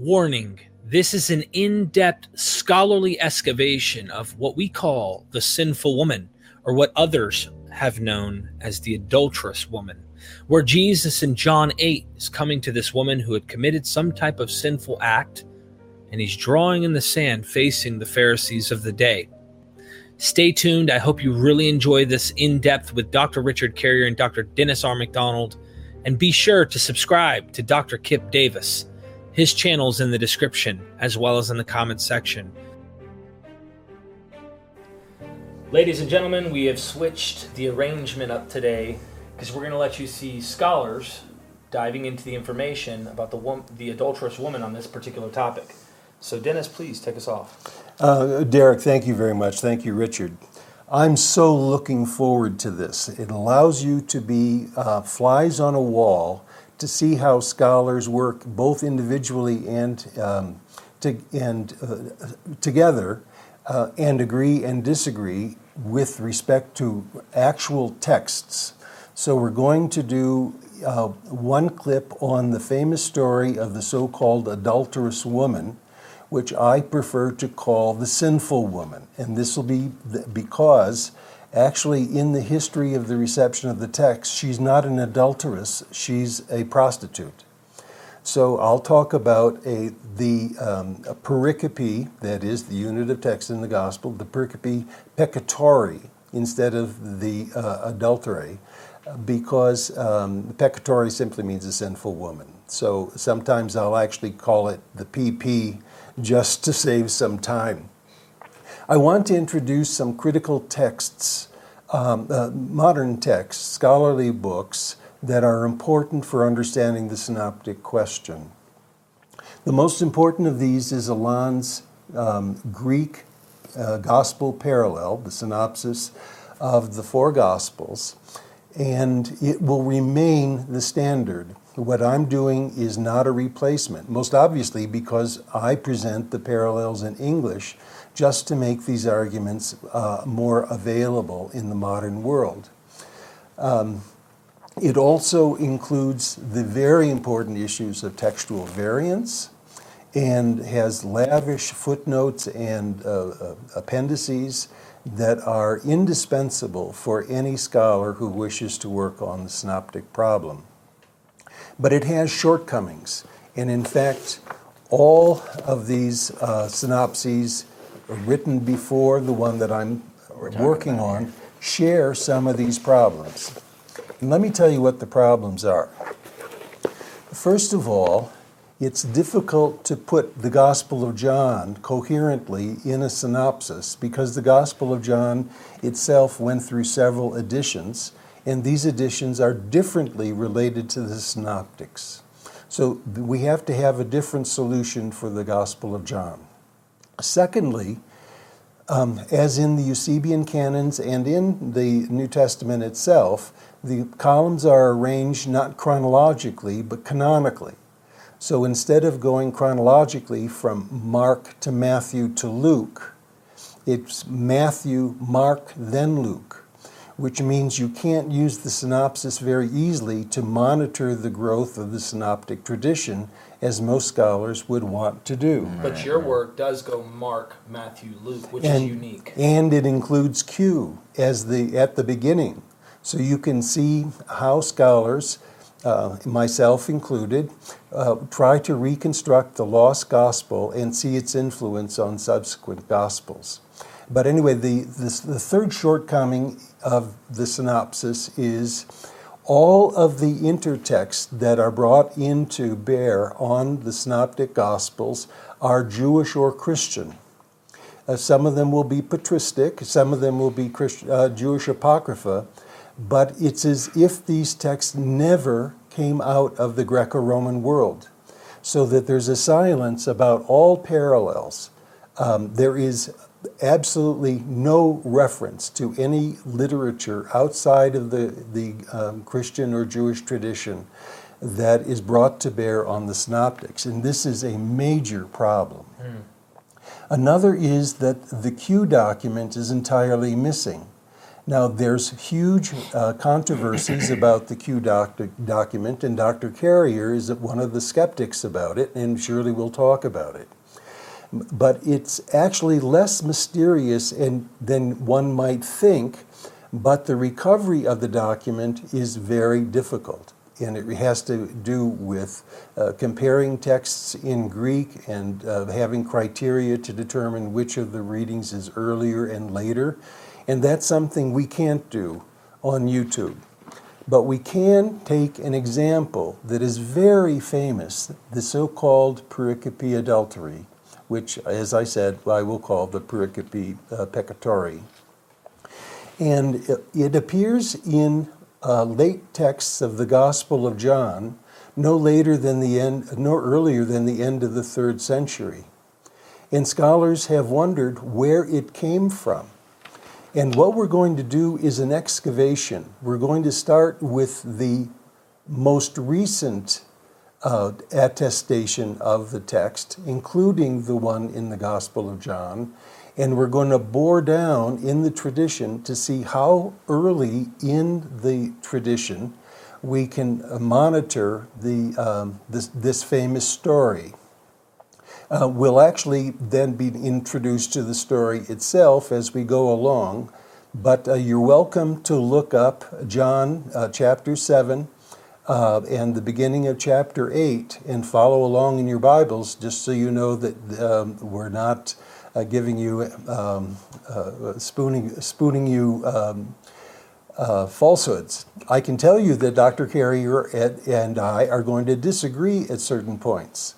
Warning this is an in depth scholarly excavation of what we call the sinful woman, or what others have known as the adulterous woman, where Jesus in John 8 is coming to this woman who had committed some type of sinful act, and he's drawing in the sand facing the Pharisees of the day. Stay tuned. I hope you really enjoy this in depth with Dr. Richard Carrier and Dr. Dennis R. MacDonald. And be sure to subscribe to Dr. Kipp Davis. His channel's in the description as well as in the comments section. Ladies and gentlemen, we have switched the arrangement up today because we're going to let you see scholars diving into the information about the wom- the adulterous woman on this particular topic. So, Dennis, please take us off. Uh, Derek, thank you very much. Thank you, Richard. I'm so looking forward to this. It allows you to be uh, flies on a wall to see how scholars work both individually and, um, to, and uh, together uh, and agree and disagree with respect to actual texts. So we're going to do uh, one clip on the famous story of the so called adulterous woman which I prefer to call the sinful woman. And this will be because actually, in the history of the reception of the text, she's not an adulteress, she's a prostitute. So I'll talk about a, the um, a pericope, that is the unit of text in the gospel, the pericope peccatori instead of the uh, adultery, because um, peccatori simply means a sinful woman. So sometimes I'll actually call it the PP just to save some time. I want to introduce some critical texts, um, uh, modern texts, scholarly books that are important for understanding the synoptic question. The most important of these is Aland's um, Greek uh, Gospel Parallel, the synopsis of the four Gospels, and it will remain the standard what I'm doing is not a replacement, most obviously because I present the parallels in English just to make these arguments uh, more available in the modern world. Um, it also includes the very important issues of textual variance and has lavish footnotes and uh, uh, appendices that are indispensable for any scholar who wishes to work on the synoptic problem but it has shortcomings. And in fact, all of these uh, synopses written before the one that I'm working on share some of these problems. And let me tell you what the problems are. First of all, it's difficult to put the Gospel of John coherently in a synopsis because the Gospel of John itself went through several editions and these editions are differently related to the synoptics. So we have to have a different solution for the Gospel of John. Secondly, um, as in the Eusebian canons and in the New Testament itself, the columns are arranged not chronologically but canonically. So instead of going chronologically from Mark to Matthew to Luke, it's Matthew, Mark, then Luke which means you can't use the synopsis very easily to monitor the growth of the synoptic tradition as most scholars would want to do. But your work does go Mark, Matthew, Luke, which and, is unique. And it includes Q as the at the beginning. So you can see how scholars, uh, myself included, uh, try to reconstruct the lost gospel and see its influence on subsequent gospels. But anyway, the, this, the third shortcoming of the synopsis is all of the intertexts that are brought into bear on the synoptic gospels are Jewish or Christian. Uh, some of them will be patristic, some of them will be uh, Jewish apocrypha, but it's as if these texts never came out of the Greco Roman world. So that there's a silence about all parallels. Um, there is absolutely no reference to any literature outside of the, the um, Christian or Jewish tradition that is brought to bear on the synoptics. And this is a major problem. Mm. Another is that the Q document is entirely missing. Now, there's huge uh, controversies about the Q doc- document, and Dr. Carrier is one of the skeptics about it, and surely we'll talk about it. But it's actually less mysterious and, than one might think, but the recovery of the document is very difficult. And it has to do with uh, comparing texts in Greek and uh, having criteria to determine which of the readings is earlier and later and that's something we can't do on YouTube. But we can take an example that is very famous, the so called pericope adulterae, which, as I said, I will call the pericope uh, peccatori. And it appears in uh, late texts of the Gospel of John, no later than the end, no earlier than the end of the third century. And scholars have wondered where it came from. And what we're going to do is an excavation. We're going to start with the most recent uh, attestation of the text, including the one in the Gospel of John. And we're going to bore down in the tradition to see how early in the tradition we can monitor the, um, this, this famous story uh, will actually then be introduced to the story itself as we go along. But uh, you're welcome to look up John uh, chapter 7 uh, and the beginning of chapter 8 and follow along in your Bibles just so you know that um, we're not uh, giving you, um, uh, spooning, spooning you. Um, uh, falsehoods. I can tell you that Dr. Carrier and I are going to disagree at certain points.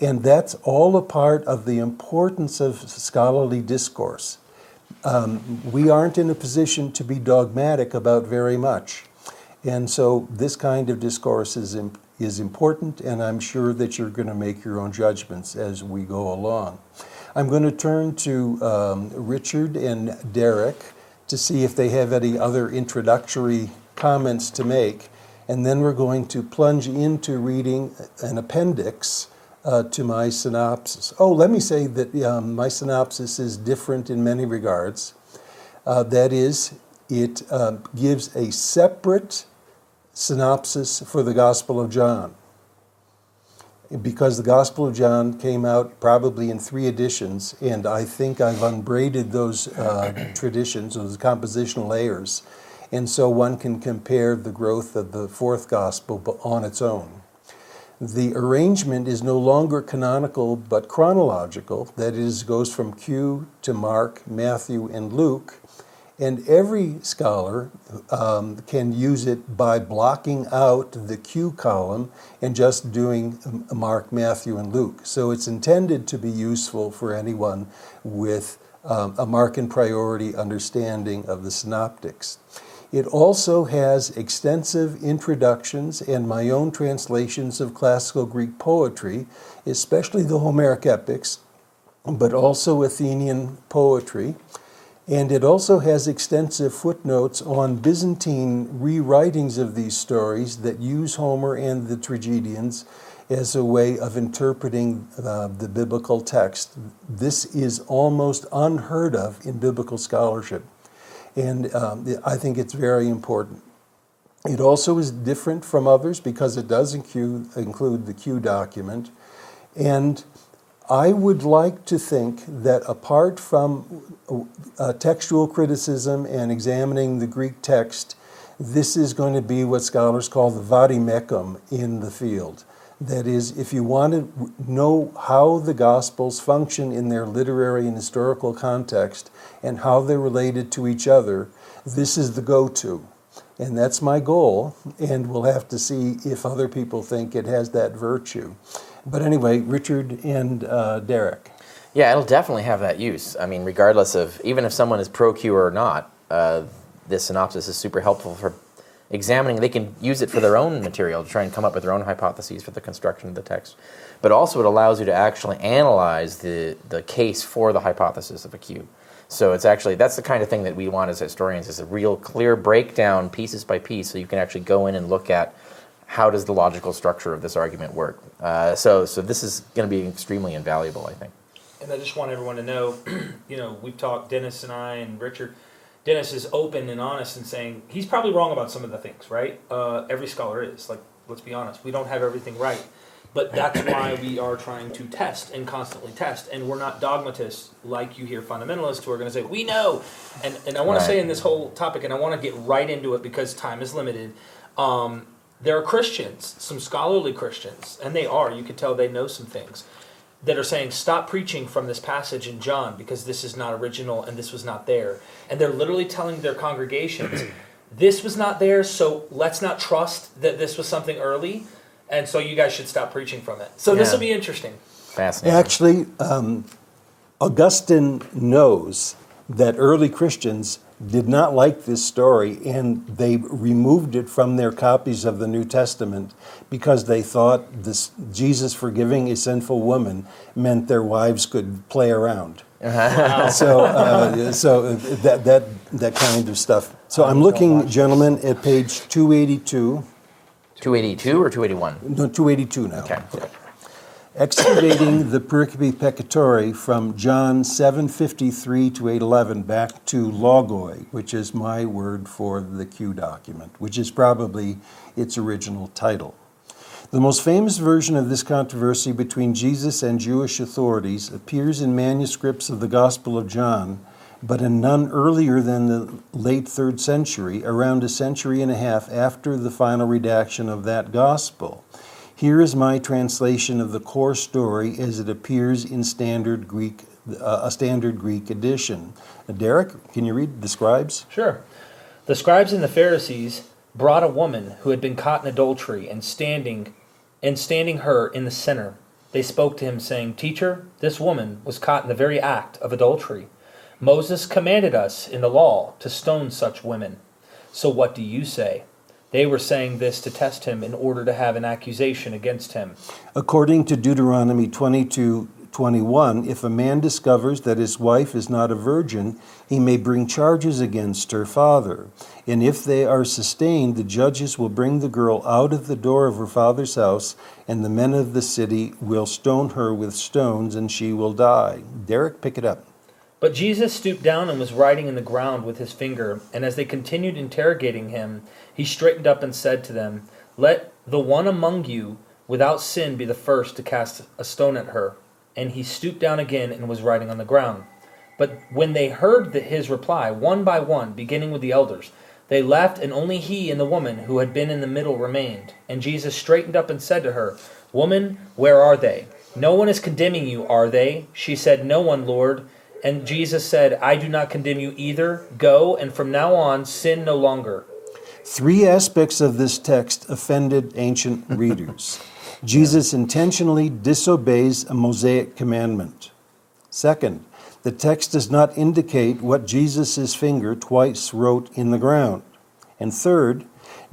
And that's all a part of the importance of scholarly discourse. Um, we aren't in a position to be dogmatic about very much. And so this kind of discourse is, imp- is important, and I'm sure that you're going to make your own judgments as we go along. I'm going to turn to um, Richard and Derek to see if they have any other introductory comments to make, and then we're going to plunge into reading an appendix uh, to my synopsis. Oh, let me say that um, my synopsis is different in many regards. Uh, that is, it uh, gives a separate synopsis for the Gospel of John. Because the Gospel of John came out probably in three editions, and I think I've unbraided those uh, traditions, those compositional layers, and so one can compare the growth of the fourth Gospel on its own the arrangement is no longer canonical but chronological, that is, goes from Q to Mark, Matthew, and Luke. And every scholar um, can use it by blocking out the Q column and just doing um, Mark, Matthew, and Luke. So it's intended to be useful for anyone with um, a Markan priority understanding of the synoptics. It also has extensive introductions and my own translations of classical Greek poetry, especially the Homeric epics, but also Athenian poetry. And it also has extensive footnotes on Byzantine rewritings of these stories that use Homer and the tragedians as a way of interpreting uh, the biblical text. This is almost unheard of in biblical scholarship and um, I think it's very important. It also is different from others because it does include, include the Q document. And I would like to think that apart from uh, textual criticism and examining the Greek text, this is going to be what scholars call the vademecum in the field. That is, if you want to know how the Gospels function in their literary and historical context and how they're related to each other, this is the go to. And that's my goal, and we'll have to see if other people think it has that virtue. But anyway, Richard and uh, Derek. Yeah, it'll definitely have that use. I mean, regardless of, even if someone is pro Q or not, uh, this synopsis is super helpful for examining, they can use it for their own material to try and come up with their own hypotheses for the construction of the text. But also, it allows you to actually analyze the, the case for the hypothesis of a Q. So it's actually that's the kind of thing that we want as historians is a real clear breakdown pieces by piece, so you can actually go in and look at how does the logical structure of this argument work. Uh, so so this is going to be extremely invaluable, I think. And I just want everyone to know, you know, we've talked Dennis and I and Richard Dennis is open and honest and saying he's probably wrong about some of the things, right? Uh, every scholar is. Like, let's be honest, we don't have everything right. But that's why we are trying to test and constantly test. And we're not dogmatists like you hear fundamentalists who are going to say, we know. And, and I want Right. to say in this whole topic, and I want to get right into it because time is limited. Um, there are Christians, some scholarly Christians, and they are, you can tell they know some things, that are saying, stop preaching from this passage in John because this is not original and this was not there. And they're literally telling their congregations, this was not there, so let's not trust that this was something early, and so you guys should stop preaching from it. So this will be interesting. Fascinating. Actually, um, Augustine knows that early Christians did not like this story and they removed it from their copies of the New Testament because they thought this Jesus forgiving a sinful woman meant their wives could play around. so, uh, so that, that, that kind of stuff. So I'm looking, gentlemen, at page 282, 282 or 281? no, 282 now. Okay. Excavating the Pericope Peccatori from John 7:53 to 8:11 back to logoi, which is my word for the Q document, which is probably its original title. The most famous version of this controversy between Jesus and Jewish authorities appears in manuscripts of the Gospel of John, but in none earlier than the late third century, around a century and a half after the final redaction of that Gospel. Here is my translation of the core story as it appears in standard Greek, uh, a standard Greek edition. Uh, Derek, can you read the scribes? Sure. The scribes and the Pharisees brought a woman who had been caught in adultery and standing and standing her in the center. They spoke to him saying, "Teacher, this woman was caught in the very act of adultery. Moses commanded us in the law to stone such women. So what do you say?" They were saying this to test him in order to have an accusation against him. According to Deuteronomy 22 21, if a man discovers that his wife is not a virgin, he may bring charges against her father. And if they are sustained, the judges will bring the girl out of the door of her father's house, and the men of the city will stone her with stones, and she will die. Derek, pick it up. But Jesus stooped down and was writing in the ground with his finger. And as they continued interrogating him, he straightened up and said to them, Let the one among you without sin be the first to cast a stone at her. And he stooped down again and was writing on the ground. But when they heard the, his reply, one by one, beginning with the elders, they left, and only he and the woman who had been in the middle remained. And Jesus straightened up and said to her, Woman, where are they? No one is condemning you, are they? She said, No one, Lord. And Jesus said, I do not condemn you either. Go, and from now on, sin no longer. Three aspects of this text offended ancient readers. Jesus intentionally disobeys a Mosaic commandment. Second, the text does not indicate what Jesus' finger twice wrote in the ground. And third,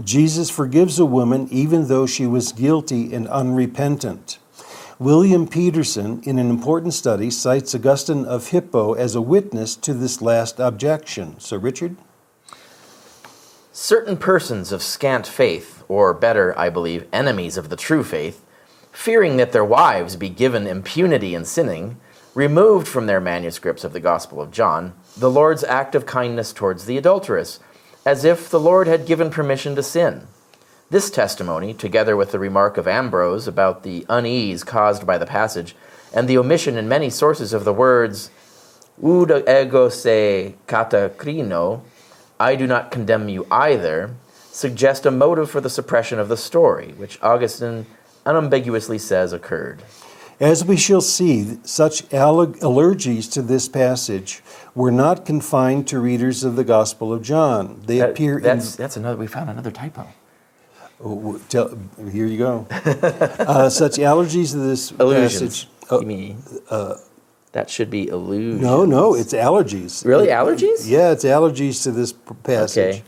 Jesus forgives a woman even though she was guilty and unrepentant. William Petersen, in an important study, cites Augustine of Hippo as a witness to this last objection. Sir Richard? Certain persons of scant faith, or better, I believe, enemies of the true faith, fearing that their wives be given impunity in sinning, removed from their manuscripts of the Gospel of John the Lord's act of kindness towards the adulteress, as if the Lord had given permission to sin. This testimony, together with the remark of Ambrose about the unease caused by the passage, and the omission in many sources of the words, ud ego se katakrino, I do not condemn you either, suggest a motive for the suppression of the story, which Augustine unambiguously says occurred. As we shall see, such allergies to this passage were not confined to readers of the Gospel of John. They That- appear in. that's, that's another, we found another typo. Oh, tell, here you go. uh, such allergies to this Illusions. passage. uh, mean, that should be illusion. no, no, it's allergies. Really? Allergies? Yeah, it's allergies to this passage. Okay.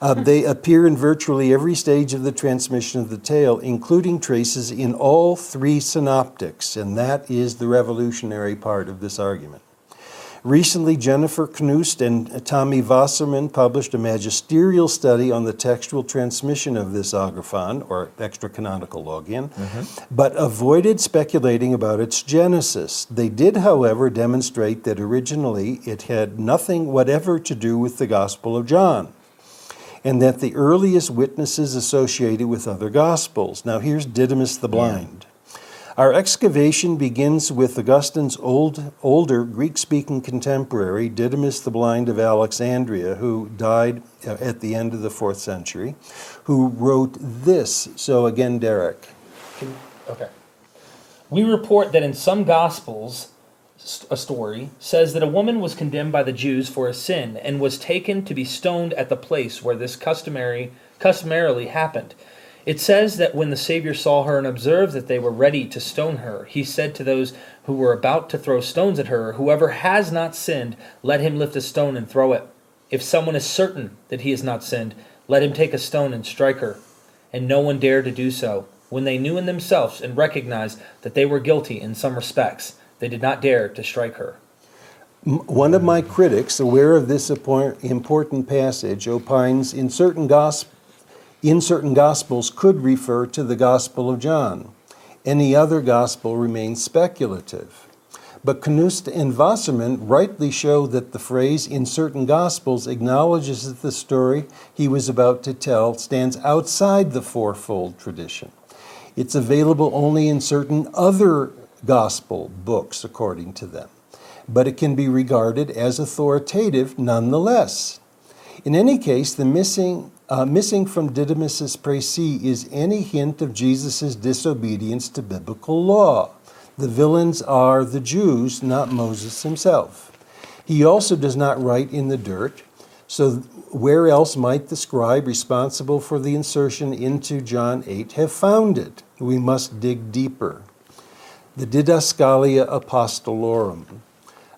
Uh, they appear in virtually every stage of the transmission of the tale, including traces in all three synoptics, and that is the revolutionary part of this argument. Recently, Jennifer Knust and Tommy Wasserman published a magisterial study on the textual transmission of this agraphon, or extra-canonical logion, mm-hmm. but avoided speculating about its genesis. They did, however, demonstrate that originally it had nothing whatever to do with the Gospel of John, and that the earliest witnesses associated with other Gospels. Now, here's Didymus the Blind. Our excavation begins with Augustine's old, older Greek speaking contemporary, Didymus the Blind of Alexandria, who died uh, at the end of the fourth century, who wrote this. So, again, Derek. Okay. We report that in some Gospels, a story says that a woman was condemned by the Jews for a sin and was taken to be stoned at the place where this customary customarily happened. It says that when the Savior saw her and observed that they were ready to stone her, he said to those who were about to throw stones at her, Whoever has not sinned, let him lift a stone and throw it. If someone is certain that he has not sinned, let him take a stone and strike her. And no one dared to do so. When they knew in themselves and recognized that they were guilty in some respects, they did not dare to strike her. One of my critics, aware of this important passage, opines in certain, gos- in certain Gospels could refer to the Gospel of John. Any other Gospel remains speculative. But Knust and Wasserman rightly show that the phrase in certain Gospels acknowledges that the story he was about to tell stands outside the fourfold tradition. It's available only in certain other Gospel books, according to them but it can be regarded as authoritative nonetheless. In any case, the missing, uh, missing from Didymus's précis is any hint of Jesus' disobedience to biblical law. The villains are the Jews, not Moses himself. He also does not write in the dirt, so where else might the scribe responsible for the insertion into John 8 have found it? We must dig deeper. The Didascalia Apostolorum.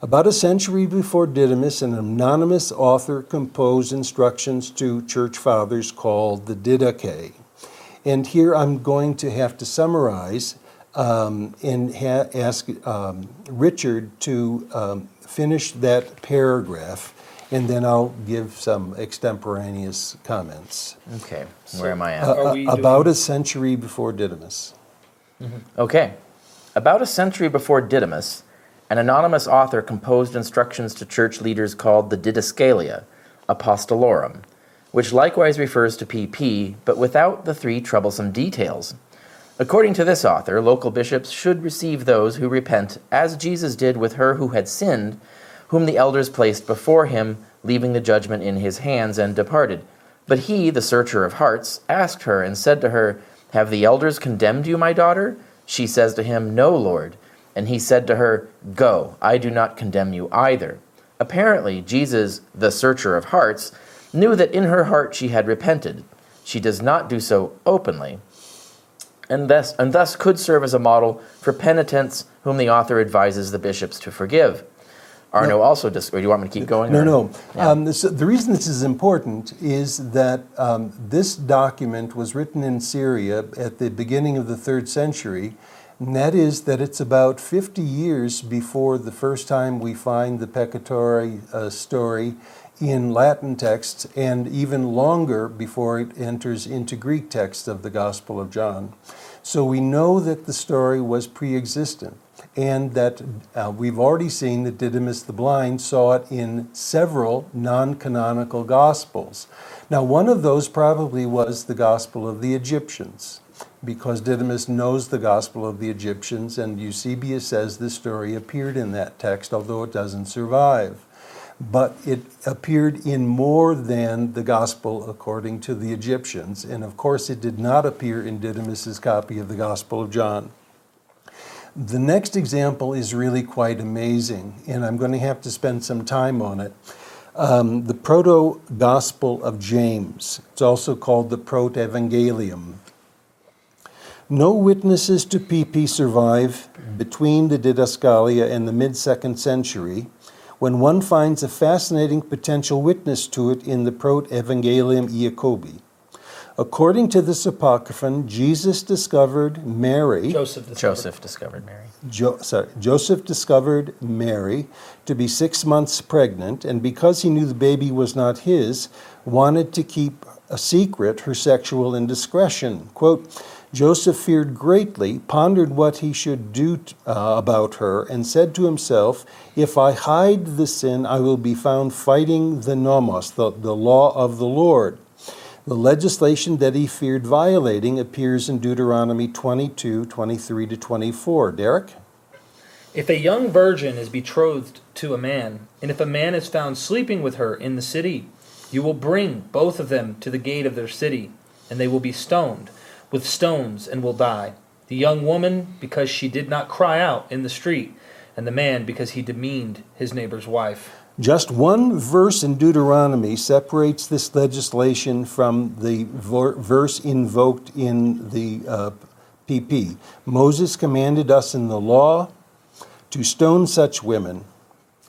About a century before Didymus, an anonymous author composed instructions to church fathers called the Didache. And here I'm going to have to summarize um, and ha- ask um, Richard to um, finish that paragraph, and then I'll give some extemporaneous comments. Okay, where am I at? Uh, we about doing- a century before Didymus. Okay. About a century before Didymus, an anonymous author composed instructions to church leaders called the Didascalia Apostolorum, which likewise refers to PP, but without the three troublesome details. According to this author, local bishops should receive those who repent, as Jesus did with her who had sinned, whom the elders placed before him, leaving the judgment in his hands, and departed. But he, the searcher of hearts, asked her and said to her, Have the elders condemned you, my daughter? She says to him, No, Lord. And he said to her, Go, I do not condemn you either. Apparently, Jesus, the searcher of hearts, knew that in her heart she had repented. She does not do so openly, and thus, and thus could serve as a model for penitents whom the author advises the bishops to forgive. Arno also, dis- or do you want me to keep going? No, or- no. Yeah. Um, this, the reason this is important is that um, this document was written in Syria at the beginning of the third century, and that is that it's about 50 years before the first time we find the Peccatori uh, story in Latin texts, and even longer before it enters into Greek texts of the Gospel of John. So we know that the story was pre existent and that uh, we've already seen that Didymus the Blind saw it in several non canonical Gospels. Now, one of those probably was the Gospel of the Egyptians, because Didymus knows the Gospel of the Egyptians, and Eusebius says this story appeared in that text, although it doesn't survive. But it appeared in more than the Gospel according to the Egyptians, and of course, it did not appear in Didymus's copy of the Gospel of John. The next example is really quite amazing, and I'm going to have to spend some time on it. Um, the Proto Gospel of James. It's also called the Proto Evangelium. No witnesses to PP survive between the Didascalia and the mid second century when one finds a fascinating potential witness to it in the Proto Evangelium Iacobi. According to this apocryphon, Jesus discovered Mary. Joseph discovered. Joseph discovered Mary. Jo- sorry, Joseph discovered Mary to be six months pregnant, and because he knew the baby was not his, wanted to keep a secret her sexual indiscretion. Quote, Joseph feared greatly, pondered what he should do uh, about her, and said to himself, If I hide the sin, I will be found fighting the nomos, the, the law of the Lord. The legislation that he feared violating appears in Deuteronomy 22, 23 to 24. Derek? If a young virgin is betrothed to a man, and if a man is found sleeping with her in the city, you will bring both of them to the gate of their city, and they will be stoned with stones and will die. The young woman, because she did not cry out in the street, and the man, because he demeaned his neighbor's wife. Just one verse in Deuteronomy separates this legislation from the verse invoked in the uh, PP. Moses commanded us in the law to stone such women,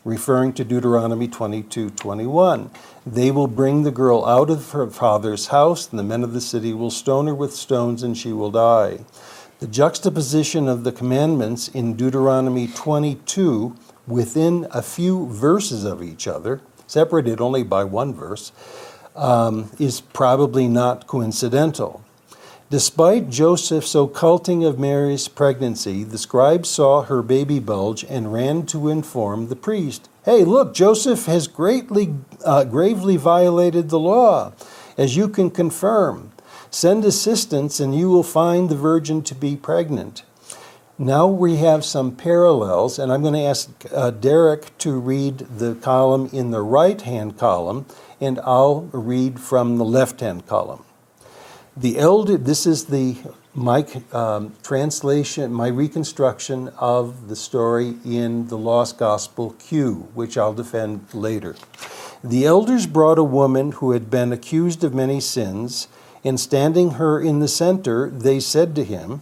referring to Deuteronomy 22 21. They will bring the girl out of her father's house, and the men of the city will stone her with stones, and she will die. The juxtaposition of the commandments in Deuteronomy 22 within a few verses of each other, separated only by one verse, um, is probably not coincidental. Despite Joseph's occulting of Mary's pregnancy, the scribe saw her baby bulge and ran to inform the priest. Hey, look, Joseph has greatly, uh, gravely violated the law, as you can confirm. Send assistance, and you will find the virgin to be pregnant. Now we have some parallels, and I'm going to ask uh, Derek to read the column in the right hand column, and I'll read from the left hand column. The elder, this is the my um, translation, my reconstruction of the story in the Lost Gospel Q, which I'll defend later. The elders brought a woman who had been accused of many sins, and standing her in the center, they said to him,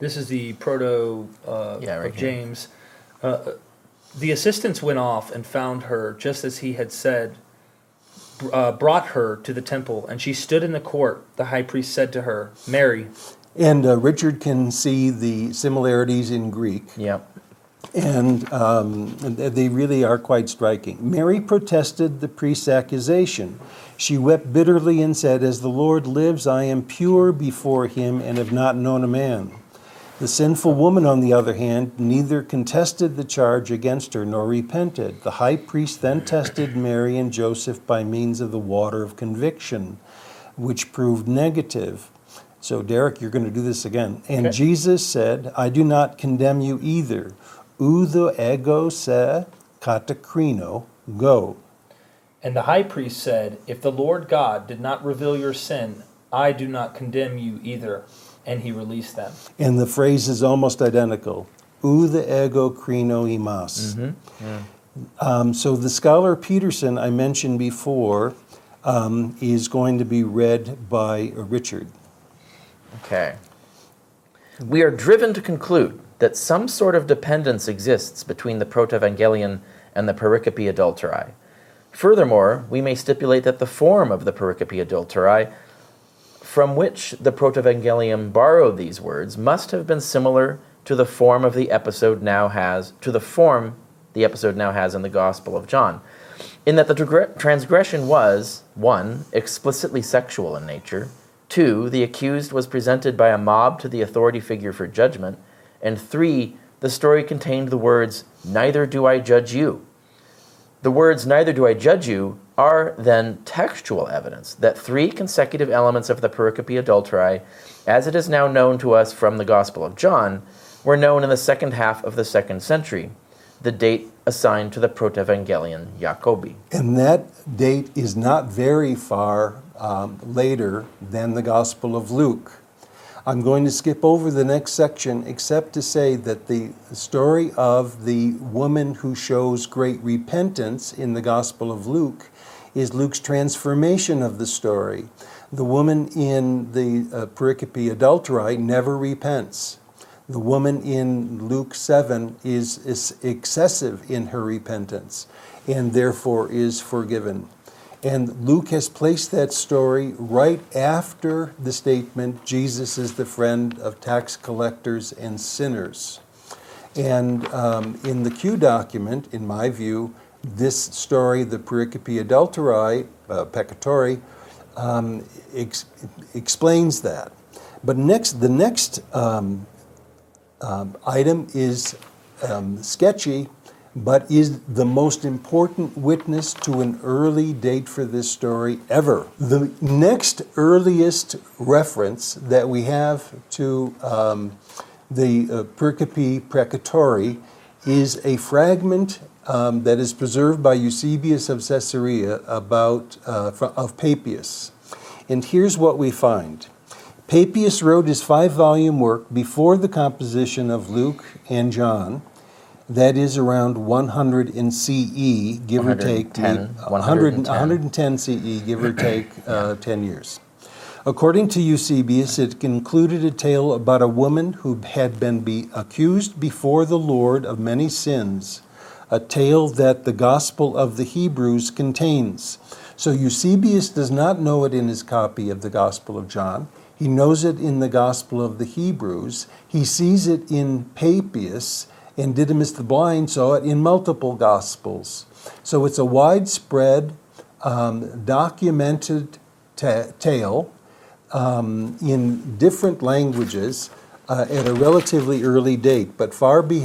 This is the proto uh, yeah, right of James. Uh, the assistants went off and found her just as he had said, br- uh, brought her to the temple, and she stood in the court. The high priest said to her, Mary, and uh, Richard can see the similarities in Greek. Yep. and um, they really are quite striking. Mary protested the priest's accusation. She wept bitterly and said, As the Lord lives, I am pure before him and have not known a man. The sinful woman, on the other hand, neither contested the charge against her nor repented. The high priest then tested Mary and Joseph by means of the water of conviction, which proved negative. So, Derek, you're going to do this again. And Okay. Jesus said, I do not condemn you either. Udo ego se katakrino, go. And the high priest said, If the Lord God did not reveal your sin, I do not condemn you either. And he released them. And the phrase is almost identical. U the ego krino imas. Um, so the scholar Petersen I mentioned before um, is going to be read by Richard. Okay. We are driven to conclude that some sort of dependence exists between the protevangelion and the pericope adulterae. Furthermore, we may stipulate that the form of the pericope adulterae, from which the protevangelium borrowed these words, must have been similar to the form of the episode now has to the form the episode now has in the Gospel of John, in that the transgression was one explicitly sexual in nature, two the accused was presented by a mob to the authority figure for judgment, and three the story contained the words "Neither do I judge you." The words "Neither do I judge you" are then textual evidence that three consecutive elements of the pericope adulterae, as it is now known to us from the Gospel of John, were known in the second half of the second century, the date assigned to the Protevangelion Jacobi. And that date is not very far um, later than the Gospel of Luke. I'm going to skip over the next section except to say that the story of the woman who shows great repentance in the Gospel of Luke is Luke's transformation of the story. The woman in the uh, pericope adulterae never repents. The woman in Luke 7 is, is excessive in her repentance and therefore is forgiven. And Luke has placed that story right after the statement, Jesus is the friend of tax collectors and sinners. And um, in the Q document, in my view, this story, the pericope adulterae, uh, peccatori, um, ex- explains that. But next, the next um, um, item is um, sketchy, but is the most important witness to an early date for this story ever. The next earliest reference that we have to um, the uh, Pericope Peccatori is a fragment um, that is preserved by Eusebius of Caesarea about uh, of Papias. And here's what we find. Papias wrote his five volume work before the composition of Luke and John. That is around 100 in CE, give or take 110, 100, 110. 110 CE, give or take uh, 10 years. According to Eusebius, it included a tale about a woman who had been be accused before the Lord of many sins, a tale that the Gospel of the Hebrews contains. So Eusebius does not know it in his copy of the Gospel of John. He knows it in the Gospel of the Hebrews. He sees it in Papias, and Didymus the Blind saw it in multiple Gospels. So it's a widespread, um, documented ta- tale um, in different languages uh, at a relatively early date, but far be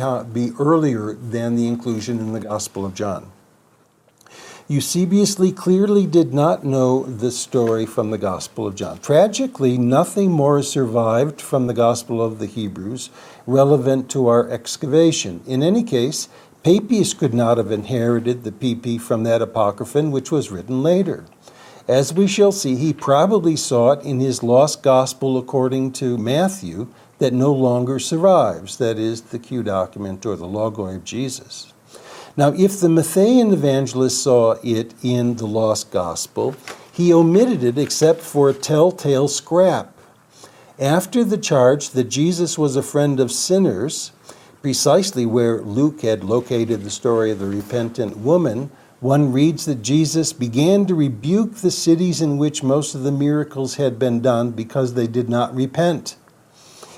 earlier than the inclusion in the Gospel of John. Eusebius clearly did not know this story from the Gospel of John. Tragically, nothing more has survived from the Gospel of the Hebrews relevant to our excavation. In any case, Papias could not have inherited the PP from that apocryphon, which was written later. As we shall see, he probably saw it in his lost gospel according to Matthew that no longer survives, that is, the Q document or the Logoi of Jesus. Now, if the Matthean evangelist saw it in the lost gospel, he omitted it except for a telltale scrap. After the charge that Jesus was a friend of sinners, precisely where Luke had located the story of the repentant woman, one reads that Jesus began to rebuke the cities in which most of the miracles had been done because they did not repent.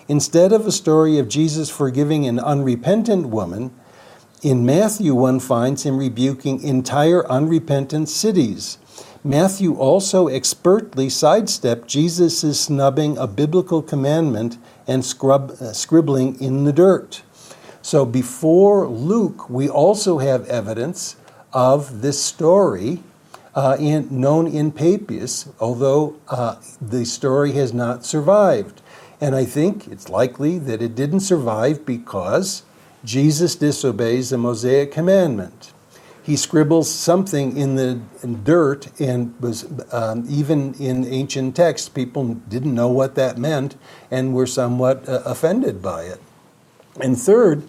Instead of a story of Jesus forgiving an unrepentant woman, in Matthew one finds him rebuking entire unrepentant cities. Matthew also expertly sidestepped Jesus' snubbing a biblical commandment and scrub, uh, scribbling in the dirt. So before Luke, we also have evidence of this story uh, in, known in Papias, although uh, the story has not survived. And I think it's likely that it didn't survive because Jesus disobeys a Mosaic commandment. He scribbles something in the dirt, and was um, even in ancient texts, people didn't know what that meant and were somewhat uh, offended by it. And third,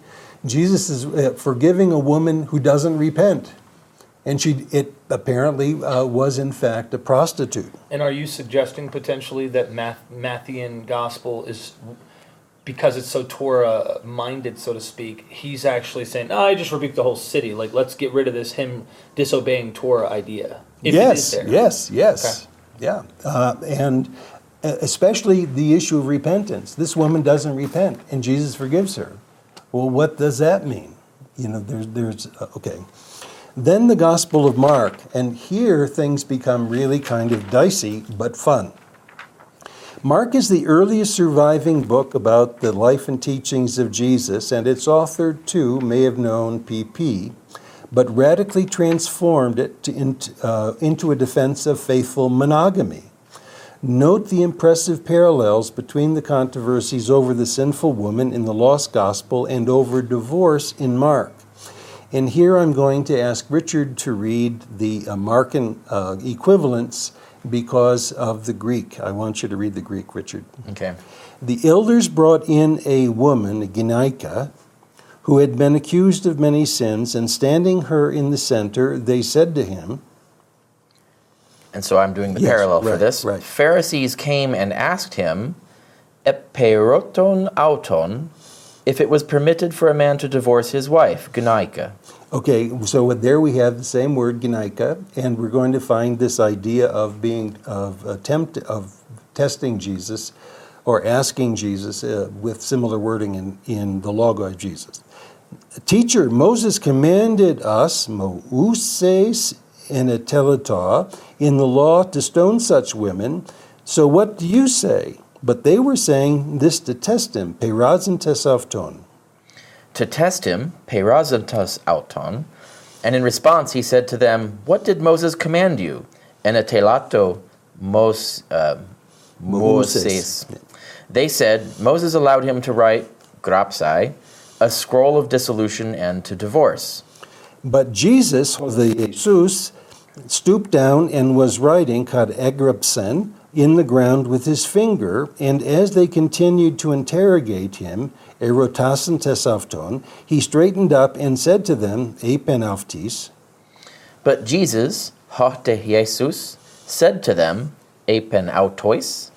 Jesus is uh, forgiving a woman who doesn't repent. And she, it apparently uh, was in fact a prostitute. And are you suggesting potentially that Math- Matthean gospel is because it's so Torah minded, so to speak? He's actually saying, "Oh, I just rebuked the whole city. Like, let's get rid of this him disobeying Torah idea." Yes, yes, yes, yeah, uh, and uh, especially the issue of repentance. This woman doesn't repent, and Jesus forgives her. Well, what does that mean? You know, there's, there's uh, okay. Then the Gospel of Mark, and here things become really kind of dicey but fun. Mark is the earliest surviving book about the life and teachings of Jesus, and its author, too, may have known PP, but radically transformed it to, uh, into a defense of faithful monogamy. Note the impressive parallels between the controversies over the sinful woman in the Lost Gospel and over divorce in Mark. And here I'm going to ask Richard to read the uh, Markan uh, equivalents because of the Greek. I want you to read the Greek, Richard. Okay. The elders brought in a woman, Ginaika, who had been accused of many sins, and standing her in the center, they said to him, And so I'm doing the Yes, parallel for this. right. Pharisees came and asked him, Eperoton auton, if it was permitted for a man to divorce his wife, Gunaika. Okay, so there we have the same word, Ginaika, and we're going to find this idea of being of attempt of testing Jesus or asking Jesus uh, with similar wording in, in the Logos of Jesus. Teacher, Moses commanded us, Moses and Etelata, in the law to stone such women. So what do you say? But they were saying this to test him, Perazim tesavton. To test him, Perazim tesauton. And in response, he said to them, What did Moses command you? And Etelato Mos, uh, Moses. They said, Moses allowed him to write grapsai, a scroll of dissolution and to divorce. But Jesus, the Jesus, stooped down and was writing kad egrapsen, in the ground with his finger, and as they continued to interrogate him, erotasen tesafton, he straightened up and said to them, epenaftis. But Jesus, hote Jesus, said to them, epenautois.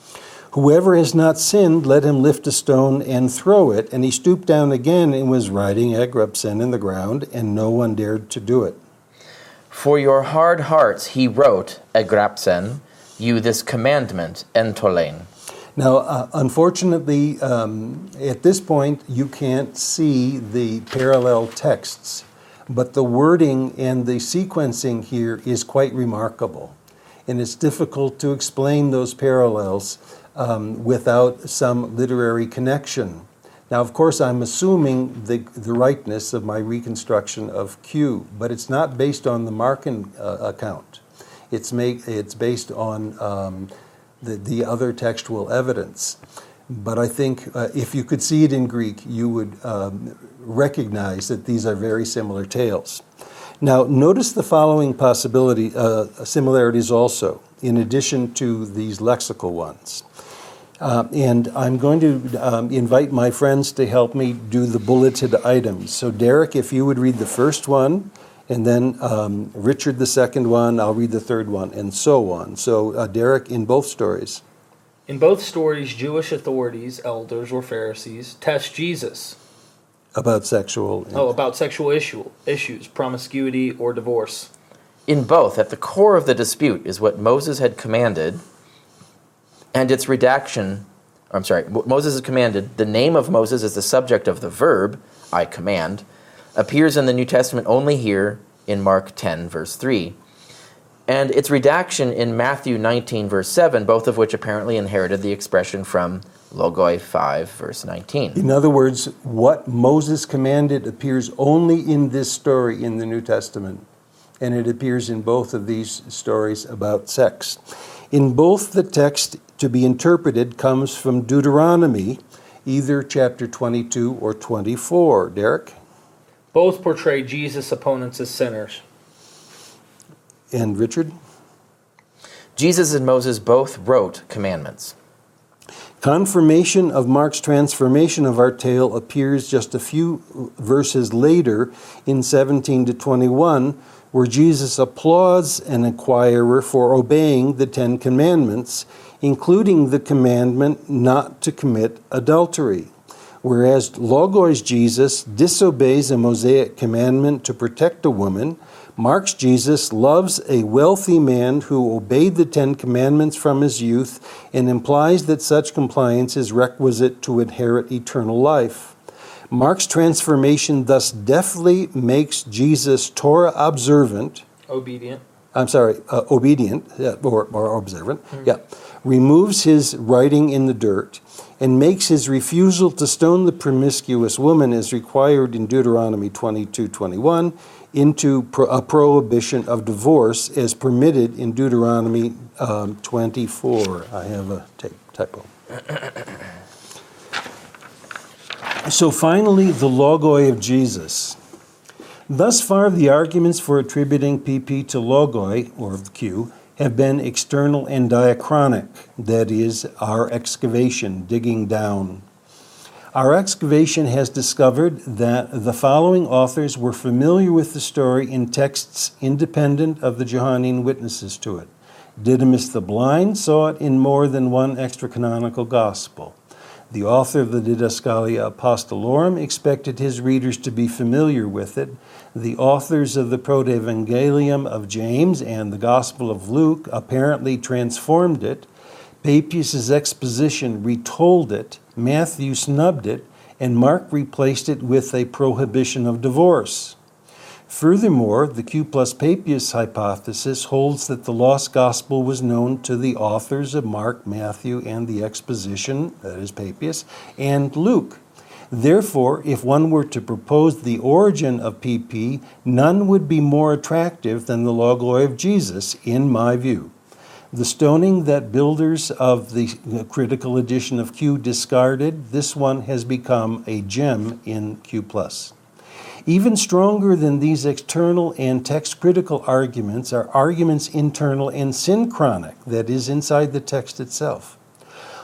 Whoever has not sinned, let him lift a stone and throw it. And he stooped down again and was writing egrapsen in the ground, and no one dared to do it. For your hard hearts, he wrote, egrapsen, you this commandment, entolein. Now, uh, unfortunately, um, at this point, you can't see the parallel texts, but the wording and the sequencing here is quite remarkable. And it's difficult to explain those parallels um, without some literary connection. Now, of course, I'm assuming the, the rightness of my reconstruction of Q, but it's not based on the Markan uh, account. It's, make, it's based on um, the, the other textual evidence. But I think uh, if you could see it in Greek, you would um, recognize that these are very similar tales. Now, notice the following possibility uh, similarities also, in addition to these lexical ones. Uh, and I'm going to um, invite my friends to help me do the bulleted items. So, Derek, if you would read the first one, and then um, Richard the second one, I'll read the third one, and so on. So, uh, Derek, in both stories. In both stories, Jewish authorities, elders, or Pharisees test Jesus. About sexual. Oh, about sexual issue, issues, promiscuity, or divorce. In both, at the core of the dispute is what Moses had commanded and its redaction. I'm sorry, Moses has commanded. The name of Moses is the subject of the verb, I command appears in the New Testament only here in Mark 10, verse 3. And its redaction in Matthew 19, verse 7, both of which apparently inherited the expression from Logoi 5, verse 19. In other words, what Moses commanded appears only in this story in the New Testament, and it appears in both of these stories about sex. In both, the text to be interpreted comes from Deuteronomy, either chapter 22 or 24. Derek? Both portray Jesus' opponents as sinners. And Richard? Jesus and Moses both wrote commandments. Confirmation of Mark's transformation of our tale appears just a few verses later in 17 to 21, where Jesus applauds an inquirer for obeying the Ten Commandments, including the commandment not to commit adultery whereas Logos Jesus disobeys a Mosaic commandment to protect a woman, Mark's Jesus loves a wealthy man who obeyed the Ten Commandments from his youth and implies that such compliance is requisite to inherit eternal life. Mark's transformation thus deftly makes Jesus Torah observant, obedient. I'm sorry, uh, obedient or, or observant, mm-hmm. yeah, removes his writing in the dirt and makes his refusal to stone the promiscuous woman as required in Deuteronomy 22:21 into pro- a prohibition of divorce as permitted in Deuteronomy um, 24. I have a typo. so finally, the logoi of Jesus. Thus far, the arguments for attributing PP to logoi, or Q, have been external and diachronic, that is, our excavation, digging down. Our excavation has discovered that the following authors were familiar with the story in texts independent of the Johannine witnesses to it. Didymus the Blind saw it in more than one extra canonical gospel. The author of the Didascalia Apostolorum expected his readers to be familiar with it. The authors of the Protevangelium of James and the Gospel of Luke apparently transformed it. Papias' exposition retold it, Matthew snubbed it, and Mark replaced it with a prohibition of divorce. Furthermore, the Q plus Papias hypothesis holds that the lost gospel was known to the authors of Mark, Matthew, and the exposition, that is Papias, and Luke. Therefore, if one were to propose the origin of PP, none would be more attractive than the logoi of Jesus, in my view. The stoning that builders of the critical edition of Q discarded, this one has become a gem in Q. Even stronger than these external and text critical arguments are arguments internal and synchronic, that is, inside the text itself.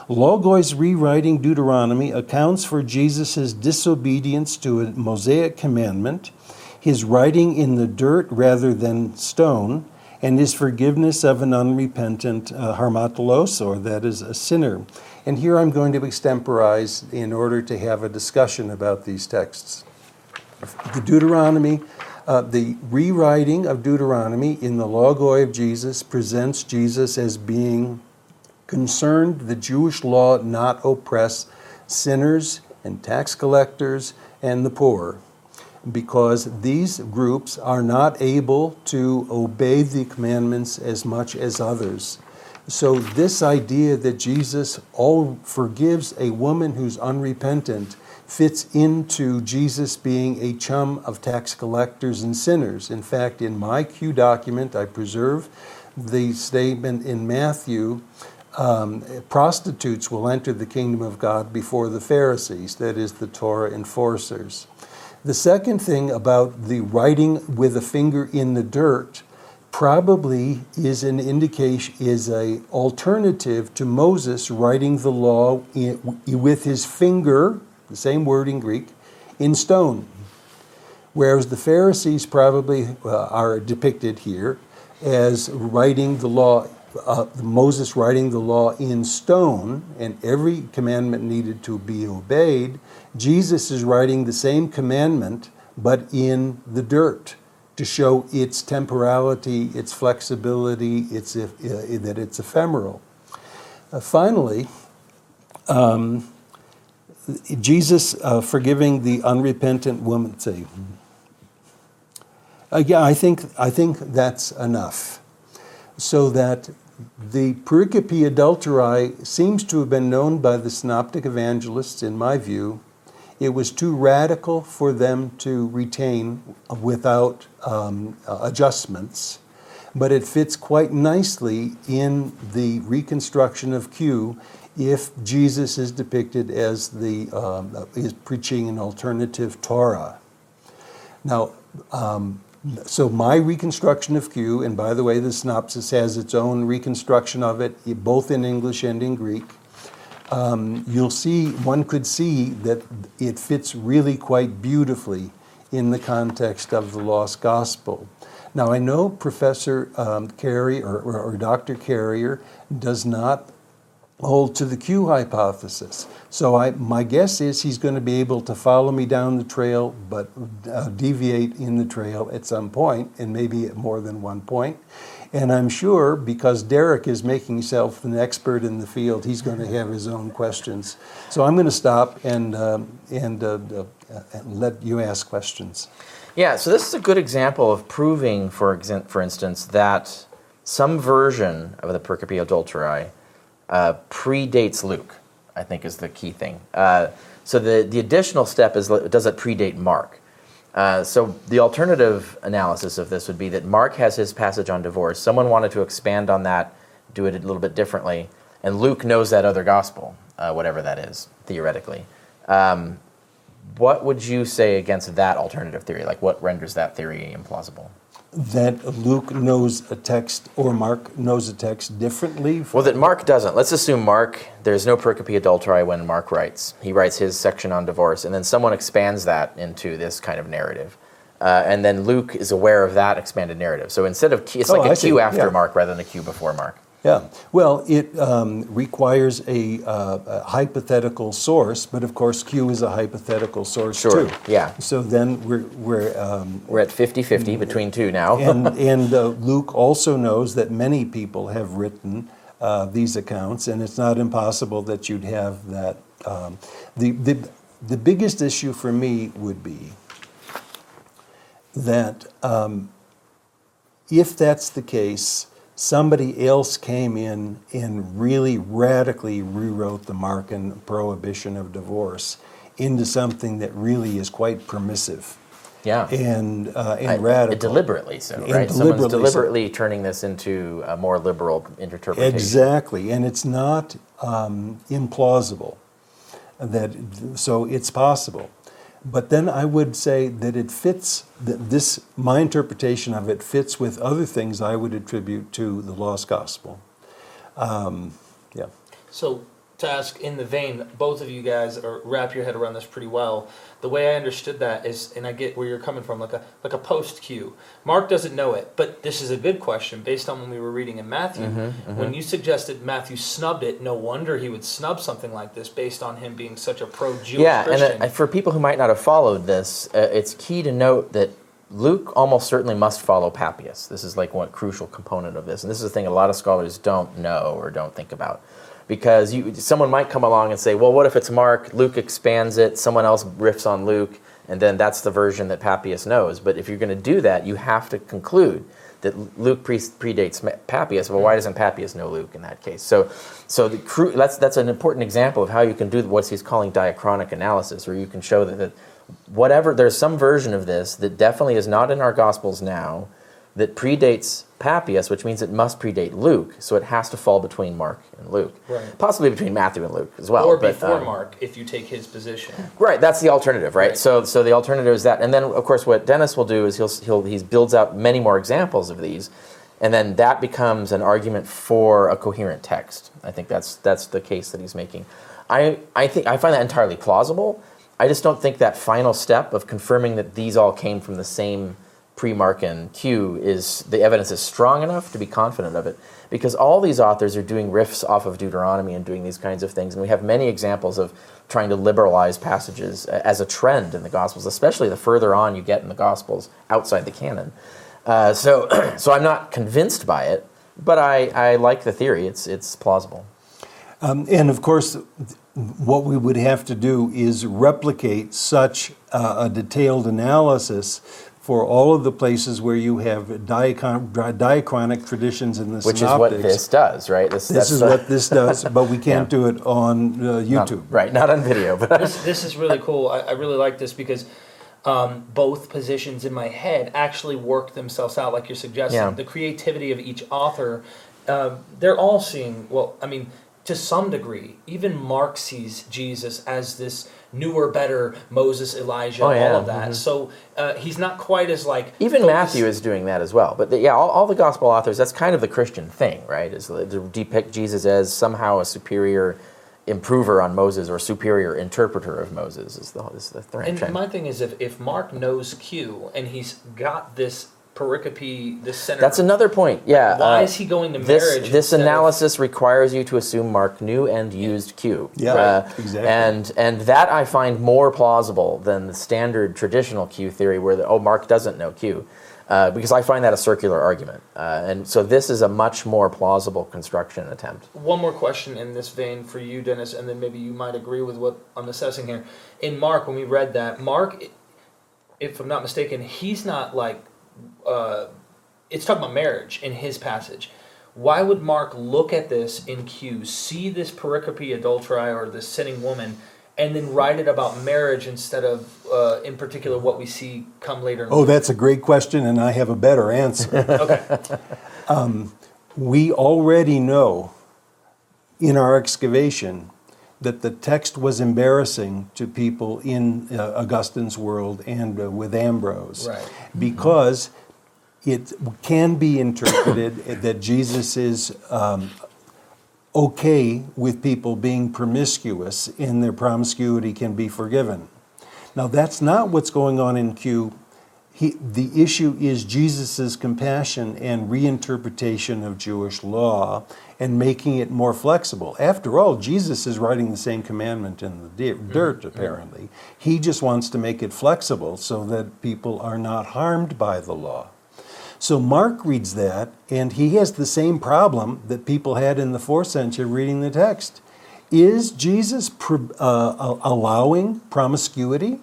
Logos rewriting Deuteronomy accounts for Jesus' disobedience to a Mosaic commandment, his writing in the dirt rather than stone, and his forgiveness of an unrepentant uh, harmatulos, or that is a sinner. And here I'm going to extemporize in order to have a discussion about these texts the Deuteronomy, uh, the rewriting of Deuteronomy in the Logoi of Jesus presents Jesus as being concerned the Jewish law not oppress sinners and tax collectors and the poor because these groups are not able to obey the commandments as much as others. So, this idea that Jesus all forgives a woman who's unrepentant fits into Jesus being a chum of tax collectors and sinners. In fact, in my Q document, I preserve the statement in Matthew um, prostitutes will enter the kingdom of God before the Pharisees, that is, the Torah enforcers. The second thing about the writing with a finger in the dirt probably is an indication is a alternative to Moses writing the law in, with his finger the same word in Greek, in stone. Whereas the Pharisees probably uh, are depicted here as writing the law, uh, Moses writing the law in stone, and every commandment needed to be obeyed. Jesus is writing the same commandment, but in the dirt to show its temporality, its flexibility, its, uh, that it's ephemeral. Uh, finally, um, Jesus uh, forgiving the unrepentant woman. Say, yeah, I think I think that's enough, so that the pericope adulterae seems to have been known by the synoptic evangelists. In my view, it was too radical for them to retain without um, adjustments but it fits quite nicely in the reconstruction of Q if Jesus is depicted as the um, is preaching an alternative Torah. Now, um, so my reconstruction of Q, and by the way, the synopsis has its own reconstruction of it, both in English and in Greek. Um, you'll see, one could see that it fits really quite beautifully in the context of the Lost Gospel. Now, I know Professor um, Carey or, or, or Dr. Carrier does not hold to the Q hypothesis. So I, my guess is he's going to be able to follow me down the trail, but uh, deviate in the trail at some point, and maybe at more than one point. And I'm sure because Derek is making himself an expert in the field, he's going to have his own questions. So I'm going to stop and um, and, uh, uh, let you ask questions. Yeah. So this is a good example of proving, for for instance, that some version of the Pericope Adulterae uh, predates Luke, I think is the key thing. Uh, so the, the additional step is does it predate Mark? Uh, so the alternative analysis of this would be that Mark has his passage on divorce. Someone wanted to expand on that, do it a little bit differently, and Luke knows that other gospel, uh, whatever that is, theoretically. Um, what would you say against that alternative theory? Like, what renders that theory implausible? That Luke knows a text or Mark knows a text differently? Well, that Mark doesn't. Let's assume Mark, there's no pericope adulterae when Mark writes. He writes his section on divorce, and then someone expands that into this kind of narrative. Uh, and then Luke is aware of that expanded narrative. So instead of, it's oh, like a Q after yeah. Mark rather than a Q before Mark. Yeah, well, it um, requires a, uh, a hypothetical source, but of course, Q is a hypothetical source Sure, too. yeah. So then we're, we're um, We're at 50-50 between two now. and and uh, Luke also knows that many people have written uh, these accounts, and it's not impossible that you'd have that. Um, the, the the biggest issue for me would be that um, if that's the case, somebody else came in and really radically rewrote the Markan prohibition of divorce into something that really is quite permissive yeah. and uh, and I- radical. Deliberately so, And right? Someone's deliberately so. deliberately turning this into a more liberal interpretation. Exactly, and it's not um, implausible. That so it's possible, but then I would say that it fits. That this my interpretation of it fits with other things I would attribute to the lost gospel. Um, yeah. So to ask in the vein, both of you guys or wrap your head around this pretty well. The way I understood that is, and I get where you're coming from, like a like a post Q. Mark doesn't know it, but this is a good question based on when we were reading in Matthew. When you suggested Matthew snubbed it, no wonder he would snub something like this based on him being such a pro-Jewish Yeah, Christian. and uh, for people who might not have followed this, uh, it's key to note that Luke almost certainly must follow Papias. This is like one crucial component of this, and this is a thing a lot of scholars don't know or don't think about. Because you, someone might come along and say, well, what if it's Mark? Luke expands it, someone else riffs on Luke, and then that's the version that Papias knows. But if you're going to do that, you have to conclude that Luke pre- predates Papias. Well, why doesn't Papias know Luke in that case? So, so cru- that's that's an important example of how you can do what he's calling diachronic analysis, where you can show that, that whatever there's some version of this that definitely is not in our Gospels now, that predates Papias, which means it must predate Luke, so it has to fall between Mark and Luke, Right. possibly between Matthew and Luke as well. or but, before um, Mark, if you take his position. Right, that's the alternative, right? Right. So, so the alternative is that, and then of course, what Dennis will do is he'll he'll he builds out many more examples of these, and then that becomes an argument for a coherent text. I think that's that's the case that he's making. I I think I find that entirely plausible. I just don't think that final step of confirming that these all came from the same pre-Markan Q is the evidence is strong enough to be confident of it. Because all these authors are doing riffs off of Deuteronomy and doing these kinds of things and we have many examples of trying to liberalize passages uh, as a trend in the Gospels especially the further on you get in the Gospels outside the canon. Uh, so so I'm not convinced by it but I, I like the theory. It's it's plausible. Um, and of course, what we would have to do is replicate such uh, a detailed analysis for all of the places where you have diachron- diachronic traditions in the which synoptics. is what this does right This that's is the- what this does, but we can't Yeah. do it on uh, not- YouTube. right not on video but this, this is really cool. I, I really like this because um, both positions in my head actually work themselves out, like you're suggesting. Yeah. The creativity of each author, um, they're all seeing, well, I mean, to some degree, even Mark sees Jesus as this newer, better Moses, Elijah, Oh, yeah. all of that. So uh, he's not quite as like. Even focused- Matthew is doing that as well. But the, yeah, all, all the gospel authors, that's kind of the Christian thing, right? Is to depict Jesus as somehow a superior improver on Moses or superior interpreter of Moses is the, is the th- And my thing is, if, if Mark knows Q and he's got this pericope, this center. That's another point. Yeah. Why uh, is he going to this, marriage? This instead of- analysis requires you to assume Mark knew and used Q. Yeah, Uh, exactly. And and that I find more plausible than the standard traditional Q theory, where the, oh Mark doesn't know Q, uh, because I find that a circular argument. Uh, and so this is a much more plausible construction attempt. One more question in this vein for you, Dennis, and then maybe you might agree with what I'm assessing here. In Mark, when we read that, Mark, if I'm not mistaken, he's not like, uh, it's talking about marriage in his passage. Why would Mark look at this in Q, see this pericope adulterae or this sinning woman, and then write it about marriage instead of, uh, in particular, what we see come later? in Oh, that's a great question, and I have a better answer. okay. we already know in our excavation that the text was embarrassing to people in uh, Augustine's world and uh, with Ambrose Right. because it can be interpreted that Jesus is um, okay with people being promiscuous and their promiscuity can be forgiven. Now, that's not what's going on in Q he, the issue is Jesus' compassion and reinterpretation of Jewish law and making it more flexible. After all, Jesus is writing the same commandment in the di- dirt, apparently. He just wants to make it flexible so that people are not harmed by the law. So Mark reads that, and he has the same problem that people had in the fourth century reading the text. Is Jesus uh, allowing promiscuity?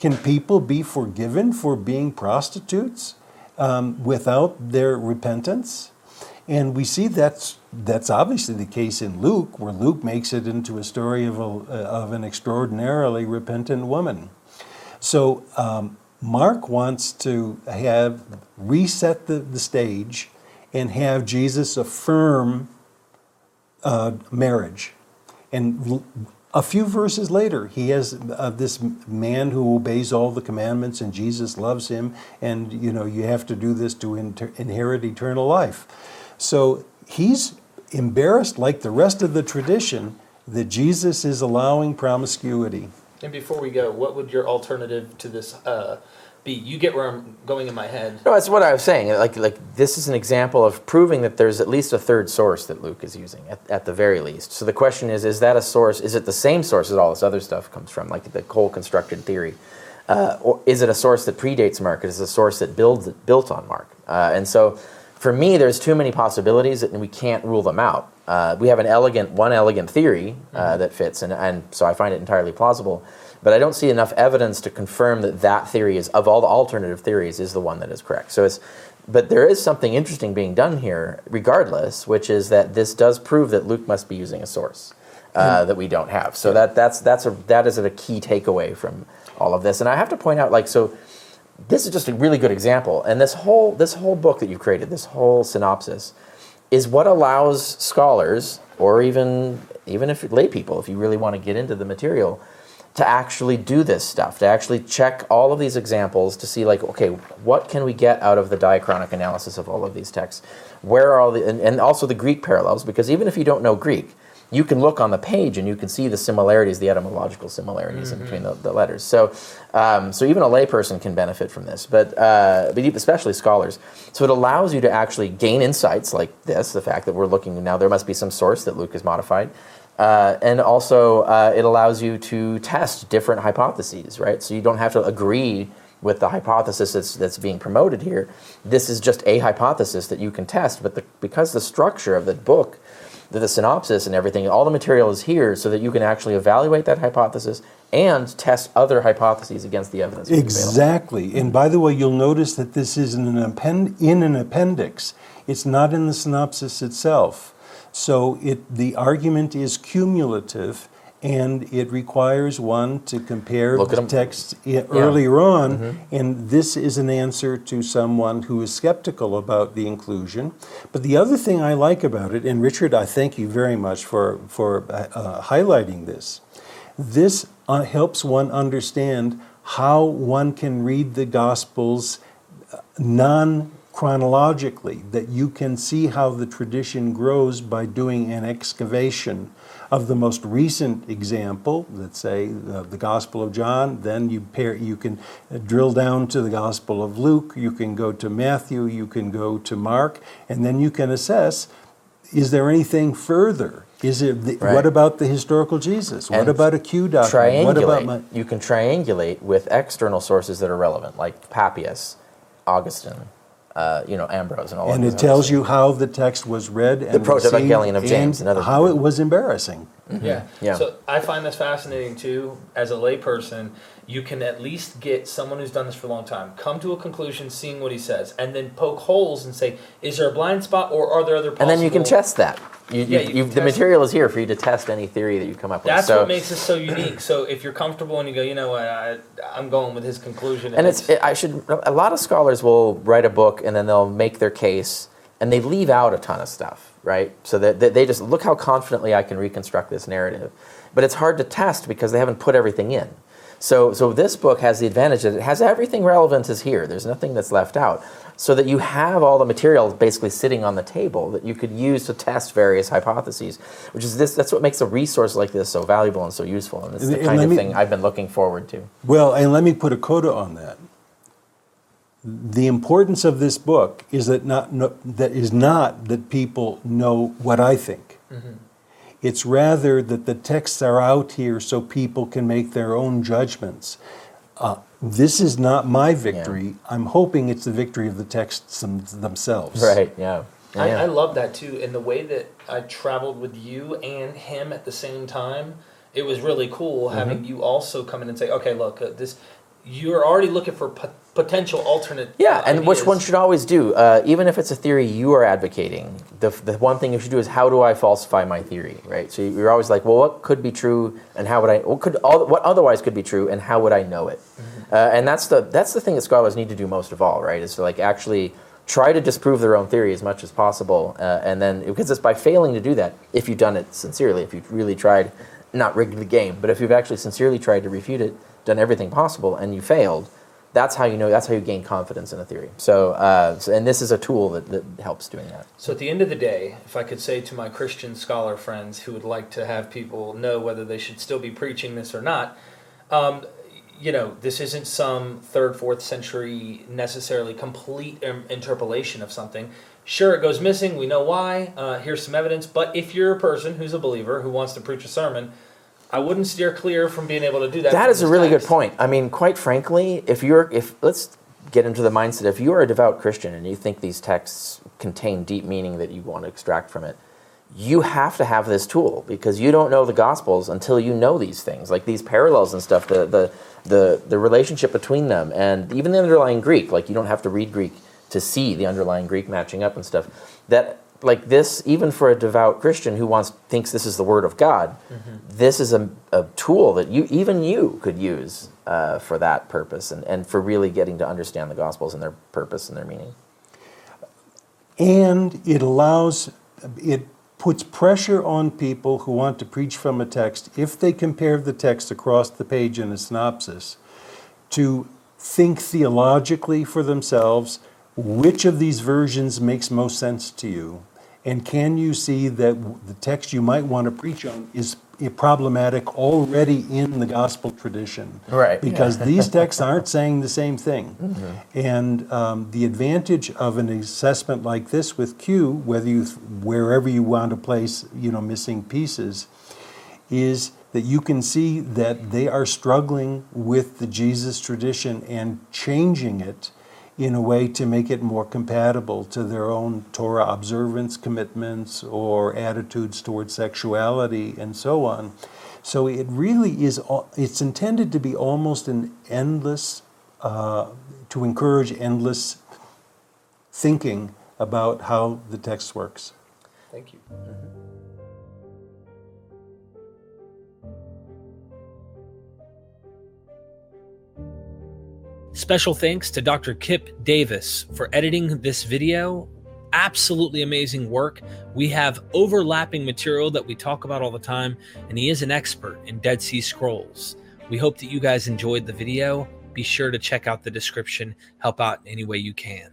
Can people be forgiven for being prostitutes um, without their repentance? And we see that's that's obviously the case in Luke, where Luke makes it into a story of a, of an extraordinarily repentant woman. So um, Mark wants to have reset the, the stage and have Jesus affirm uh, marriage. And a few verses later, he has uh, this man who obeys all the commandments, and Jesus loves him, and you know you have to do this to inter- inherit eternal life. So he's embarrassed, like the rest of the tradition, that Jesus is allowing promiscuity. And before we go, what would your alternative to this uh, be? You get where I'm going in my head. No, that's what I was saying. Like, like this is an example of proving that there's at least a third source that Luke is using, at, at the very least. So the question is, is that a source? Is it the same source that all this other stuff comes from, like the whole constructed theory? Uh, or is it a source that predates Mark? Is it a source that builds, built on Mark? Uh, and so for me, there's too many possibilities and we can't rule them out. Uh, we have an elegant, one elegant theory uh, mm-hmm. that fits, and, and so I find it entirely plausible. But I don't see enough evidence to confirm that that theory is, of all the alternative theories, is the one that is correct. So it's, but there is something interesting being done here, regardless, which is that this does prove that Luke must be using a source uh, mm. that we don't have. So that that's that's a that is a key takeaway from all of this. And I have to point out, like, so this is just a really good example. And this whole this whole book that you created, this whole synopsis, is what allows scholars, or even even if lay people, if you really want to get into the material to actually do this stuff, to actually check all of these examples to see, like, okay, what can we get out of the diachronic analysis of all of these texts? Where are all the, and, and also the Greek parallels, because even if you don't know Greek, you can look on the page and you can see the similarities, the etymological similarities mm-hmm. in between the, the, letters. So, um, so even a layperson can benefit from this, but, uh, but especially scholars. So it allows you to actually gain insights like this, the fact that we're looking now, there must be some source that Luke has modified. Uh, and also, uh, it allows you to test different hypotheses, right? So you don't have to agree with the hypothesis that's, that's being promoted here. This is just a hypothesis that you can test, but the, because the structure of the book, the, the synopsis and everything, all the material is here so that you can actually evaluate that hypothesis and test other hypotheses against the evidence. Exactly. And by the way, you'll notice that this is in an, append- in an appendix. It's not in the synopsis itself. So it, the argument is cumulative and it requires one to compare Look the text earlier on, mm-hmm. and this is an answer to someone who is skeptical about the inclusion. But the other thing I like about it, and Richard, I thank you very much for for uh, highlighting this. This uh, helps one understand how one can read the Gospels uh, non chronologically, that you can see how the tradition grows by doing an excavation of the most recent example, let's say the, the, Gospel of John, then you pair, you can uh, drill down to the Gospel of Luke, you can go to Matthew, you can go to Mark, and then you can assess is there anything further? Is it the, right. what about the historical Jesus? What about a Q doctrine? What about my, you can triangulate with external sources that are relevant, like Papias, Augustine, uh, you know, Ambrose and all that. and it tells you how the text was read and the Proto-Evangelion of James and, and how it was embarrassing. Mm-hmm. Yeah. yeah. So I find this fascinating too. As a layperson, you can at least get someone who's done this for a long time, come to a conclusion, seeing what he says, and then poke holes and say, is there a blind spot or are there other possible... And then you can test that. You, yeah, you, you the material is here for you to test any theory that you come up with. That's so, what makes it so unique. So if you're comfortable and you go, you know what, I, am going with his conclusion. And, and it's, it's it, I should. A lot of scholars will write a book and then they'll make their case and they leave out a ton of stuff, right? So that, that they just look how confidently I can reconstruct this narrative, but it's hard to test because they haven't put everything in. So, so this book has the advantage that it has everything relevant is here. There's nothing that's left out so that you have all the material basically sitting on the table that you could use to test various hypotheses, which is this. That's what makes a resource like this so valuable and so useful, and it's the kind of me, thing I've been looking forward to. Well, and let me put a coda on that. the importance of this book is that not no, that is not that people know what I think. Mm-hmm. It's rather that the texts are out here so people can make their own judgments. Uh, this is not my victory. Yeah. I'm hoping it's the victory of the texts themselves. Right. Yeah. yeah. I, I love that too. And the way that I traveled with you and him at the same time, it was really cool mm-hmm. having you also come in and say, "Okay, look, uh, this you're already looking for po- potential alternate. Yeah, and ideas. which one should always do, uh, even if it's a theory you are advocating. The, the one thing you should do is how do I falsify my theory, right? So you're always like, well, what could be true, and how would I? What could all, what otherwise could be true, and how would I know it? Mm-hmm. Uh, and that's the that's the thing that scholars need to do most of all, right? Is to like actually try to disprove their own theory as much as possible, uh, and then because it's by failing to do that, if you've done it sincerely, if you've really tried, not rigged the game, but if you've actually sincerely tried to refute it done everything possible and you failed, that's how you know that's how you gain confidence in a theory so, uh, so, and this is a tool that, that helps doing that. So at the end of the day if i could say to my christian scholar friends who would like to have people know whether they should still be preaching this or not um, you know this isn't some third fourth century necessarily complete interpolation of something. Sure it goes missing. We know why. Uh, here's some evidence. But if you're a person who's a believer who wants to preach a sermon I wouldn't steer clear from being able to do that. That is a really text. good point. I mean, quite frankly, if you're if let's get into the mindset if you are a devout Christian and you think these texts contain deep meaning that you want to extract from it, you have to have this tool because you don't know the gospels until you know these things, like these parallels and stuff, the the the, the relationship between them and even the underlying Greek, like you don't have to read Greek to see the underlying Greek matching up and stuff. That like this, even for a devout Christian who wants thinks this is the word of God, mm-hmm. this is a, a, tool that you even you could use uh, for that purpose and, and for really getting to understand the Gospels and their purpose and their meaning. And it allows it puts pressure on people who want to preach from a text if they compare the text across the page in a synopsis to think theologically for themselves which of these versions makes most sense to you and can you see that the text you might want to preach on is problematic already in the gospel tradition? Right. Because yeah. these texts aren't saying the same thing. Mm-hmm. And um, the advantage of an assessment like this with Q, whether you wherever you want to place, you know, missing pieces, is that you can see that they are struggling with the Jesus tradition and changing it in a way to make it more compatible to their own Torah observance commitments or attitudes towards sexuality and so on. So it really is, it's intended to be almost an endless, uh, to encourage endless thinking about how the text works. Thank you. Mm-hmm. Special thanks to Dr. Kipp Davis for editing this video. Absolutely amazing work. We have overlapping material that we talk about all the time, and he is an expert in Dead Sea Scrolls. We hope that you guys enjoyed the video. Be sure to check out the description, help out in any way you can.